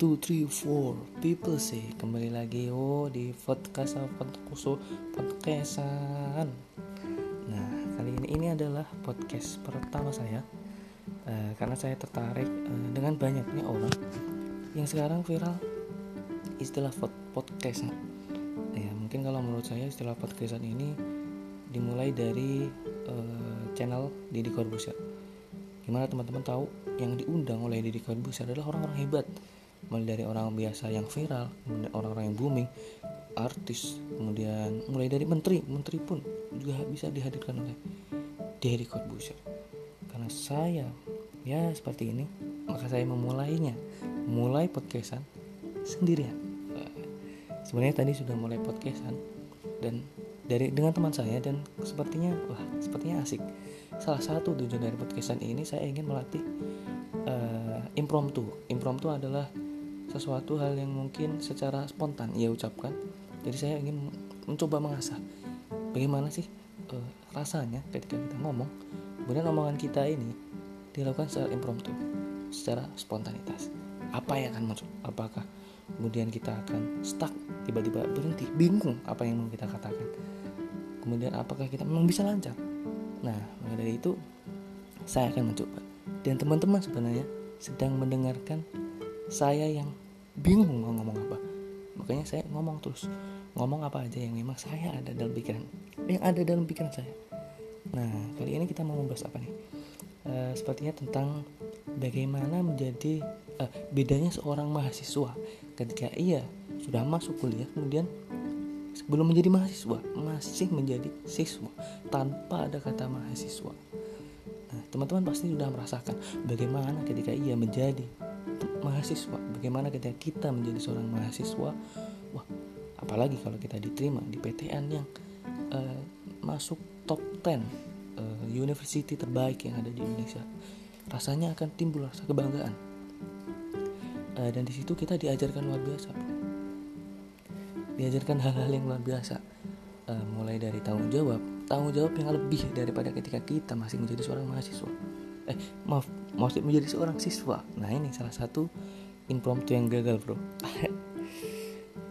two, three, four People say Kembali lagi oh di podcast Podcast Podcastan Nah kali ini ini adalah podcast pertama saya uh, Karena saya tertarik uh, dengan banyaknya orang Yang sekarang viral Istilah podcastan. Ya mungkin kalau menurut saya istilah podcastan ini Dimulai dari uh, channel Didi Corbuzier. Gimana teman-teman tahu yang diundang oleh Didi Corbuzier adalah orang-orang hebat mulai dari orang biasa yang viral kemudian orang-orang yang booming artis kemudian mulai dari menteri menteri pun juga bisa dihadirkan oleh Deddy Corbuzier. Karena saya ya seperti ini maka saya memulainya mulai podcastan sendirian. Sebenarnya tadi sudah mulai podcastan dan dari dengan teman saya dan sepertinya wah sepertinya asik. Salah satu tujuan dari podcastan ini saya ingin melatih uh, impromptu. Impromptu adalah sesuatu hal yang mungkin secara spontan ia ucapkan. Jadi saya ingin mencoba mengasah bagaimana sih uh, rasanya ketika kita ngomong kemudian omongan kita ini dilakukan secara impromptu secara spontanitas. Apa yang akan masuk? Apakah kemudian kita akan stuck tiba-tiba berhenti bingung apa yang kita katakan? Kemudian apakah kita memang bisa lancar? Nah maka dari itu saya akan mencoba. Dan teman-teman sebenarnya sedang mendengarkan saya yang bingung mau ngomong apa. Makanya saya ngomong terus. Ngomong apa aja yang memang saya ada dalam pikiran yang ada dalam pikiran saya. Nah kali ini kita mau membahas apa nih? Uh, sepertinya tentang bagaimana menjadi uh, bedanya seorang mahasiswa ketika ia sudah masuk kuliah kemudian sebelum menjadi mahasiswa masih menjadi siswa tanpa ada kata mahasiswa. Nah teman-teman pasti sudah merasakan bagaimana ketika ia menjadi mahasiswa. Bagaimana ketika kita menjadi seorang mahasiswa? Wah apalagi kalau kita diterima di PTN yang uh, masuk top 10 uh, eh, university terbaik yang ada di Indonesia. Rasanya akan timbul rasa kebanggaan. Uh, dan di situ kita diajarkan luar biasa. Diajarkan hal-hal yang luar biasa. Uh, mulai dari tanggung jawab. Tanggung jawab yang lebih daripada ketika kita masih menjadi seorang mahasiswa eh maaf maksud menjadi seorang siswa. Nah ini salah satu impromptu yang gagal bro.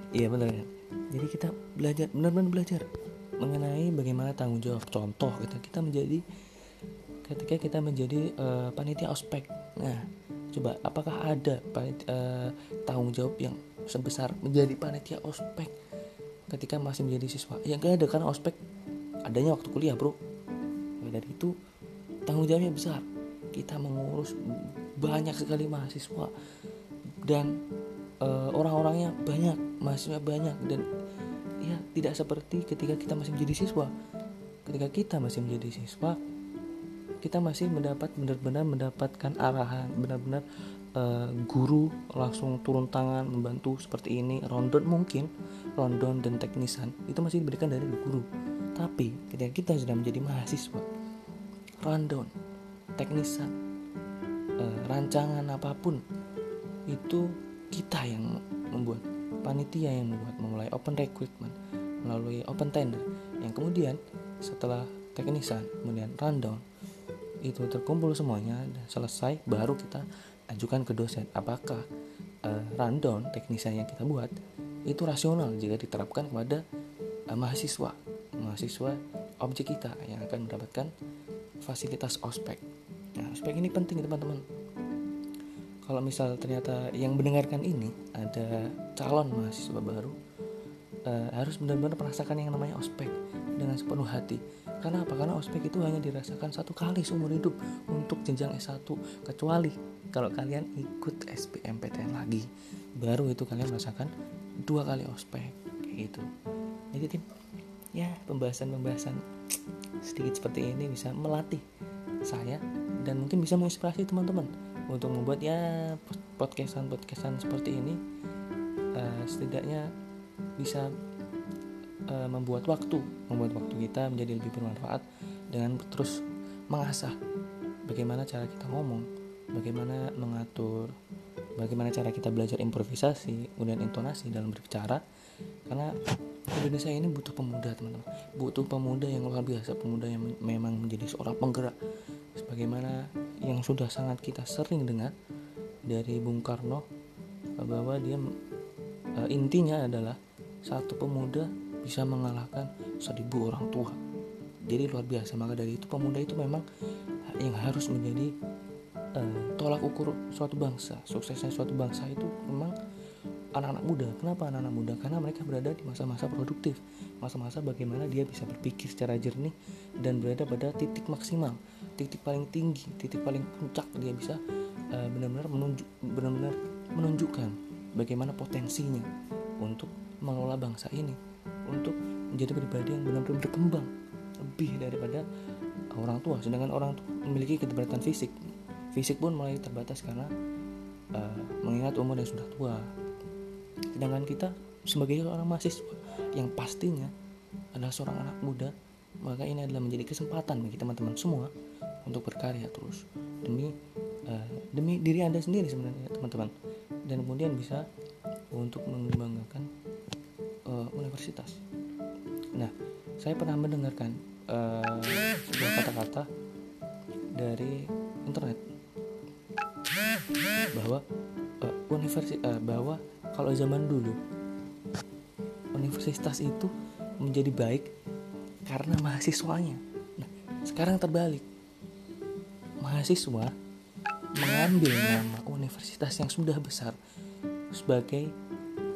Iya benar ya. Jadi kita belajar benar-benar belajar mengenai bagaimana tanggung jawab. Contoh kita kita menjadi ketika kita menjadi uh, panitia ospek. Nah coba apakah ada panitia, uh, tanggung jawab yang sebesar menjadi panitia ospek ketika masih menjadi siswa? Ya gak ada karena ospek adanya waktu kuliah bro. Dari itu tanggung jawabnya besar kita mengurus banyak sekali mahasiswa. Dan uh, orang-orangnya banyak mahasiswa banyak. Dan ya tidak seperti ketika kita masih menjadi siswa. Ketika kita masih menjadi siswa kita masih mendapat benar-benar mendapatkan arahan benar-benar uh, guru langsung turun tangan membantu seperti ini. Rondon mungkin rondon dan teknisan itu masih diberikan dari guru. Tapi ketika kita sudah menjadi mahasiswa rondon teknisan e, rancangan apa pun itu kita yang membuat panitia yang membuat memulai open recruitment melalui open tender. Yang kemudian setelah teknisan kemudian rundown itu terkumpul semuanya dan selesai baru kita ajukan ke dosen. Apakah e, rundown teknisan yang kita buat itu rasional jika diterapkan kepada e, mahasiswa mahasiswa objek kita yang akan mendapatkan fasilitas ospek Nah, aspek ini penting teman-teman. Kalau misal ternyata yang mendengarkan ini ada calon mahasiswa baru, uh, harus benar-benar merasakan yang namanya ospek dengan sepenuh hati. Karena apa? Karena ospek itu hanya dirasakan satu kali seumur hidup untuk jenjang S1. Kecuali kalau kalian ikut SBMPTN lagi, baru itu kalian merasakan dua kali ospek kayak gitu. Jadi tim, ya pembahasan-pembahasan sedikit seperti ini bisa melatih saya dan mungkin bisa menginspirasi teman-teman untuk membuat ya podcastan podcastan seperti ini uh, setidaknya bisa uh, membuat waktu membuat waktu kita menjadi lebih bermanfaat dengan terus mengasah bagaimana cara kita ngomong bagaimana mengatur bagaimana cara kita belajar improvisasi kemudian intonasi dalam berbicara. Karena Indonesia ini butuh pemuda teman-teman. Butuh pemuda yang luar biasa pemuda yang memang menjadi seorang penggerak sebagaimana yang sudah sangat kita sering dengar dari Bung Karno bahwa dia uh, intinya adalah satu pemuda bisa mengalahkan seribu orang tua. Jadi luar biasa maka dari itu pemuda itu memang yang harus menjadi uh, tolak ukur suatu bangsa suksesnya suatu bangsa itu memang anak-anak muda. Kenapa anak-anak muda? Karena mereka berada di masa-masa produktif masa-masa bagaimana dia bisa berpikir secara jernih dan berada pada titik maksimal titik paling tinggi titik paling puncak dia bisa uh, benar-benar menunjuk benar-benar menunjukkan bagaimana potensinya untuk mengelola bangsa ini untuk menjadi pribadi yang benar-benar berkembang lebih daripada orang tua. Sedangkan orang tua memiliki keterbatasan fisik. Fisik pun mulai terbatas karena uh, mengingat umur yang sudah tua. Sedangkan kita sebagai seorang mahasiswa yang pastinya adalah seorang anak muda maka ini adalah menjadi kesempatan bagi teman-teman semua untuk berkarya terus demi uh, demi diri anda sendiri sebenarnya teman-teman. Dan kemudian bisa untuk mengembangkan uh, universitas. Nah saya pernah mendengarkan uh, sebuah kata-kata dari internet bahwa uh, universitas uh, bahwa kalau zaman dulu universitas itu menjadi baik karena mahasiswanya. Nah, sekarang terbalik. Mahasiswa mengambil nama universitas yang sudah besar sebagai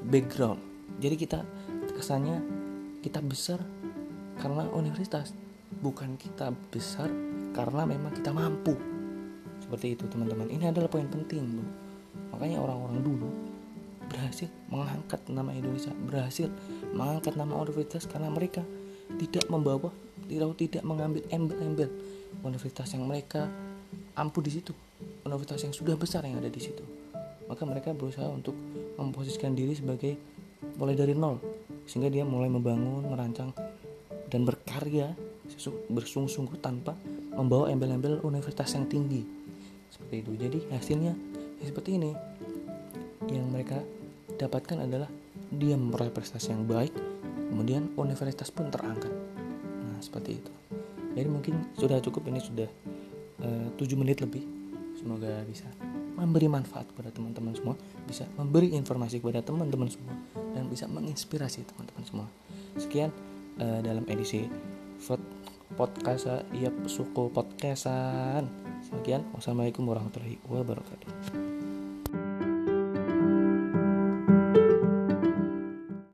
background. Jadi kita kesannya kita besar karena universitas, bukan kita besar karena memang kita mampu. Seperti itu teman-teman. Ini adalah poin penting, Bro. Makanya orang-orang dulu berhasil mengangkat nama Indonesia berhasil mengangkat nama universitas karena mereka tidak membawa tidak tidak mengambil embel-embel universitas yang mereka ampuh di situ universitas yang sudah besar yang ada di situ. Maka mereka berusaha untuk memposisikan diri sebagai mulai dari nol sehingga dia mulai membangun merancang dan berkarya bersungguh-sungguh tanpa membawa embel-embel universitas yang tinggi. Seperti itu. Jadi hasilnya ya seperti ini. Yang mereka dapatkan adalah dia meraih prestasi yang baik kemudian universitas pun terangkat. Nah seperti itu. Jadi mungkin sudah cukup ini sudah eh, uh, 7 menit lebih. Semoga bisa memberi manfaat kepada teman-teman semua bisa memberi informasi kepada teman-teman semua dan bisa menginspirasi teman-teman semua. Sekian uh, dalam edisi podcast ya suku podcastan. Sekian wassalamualaikum warahmatullahi wabarakatuh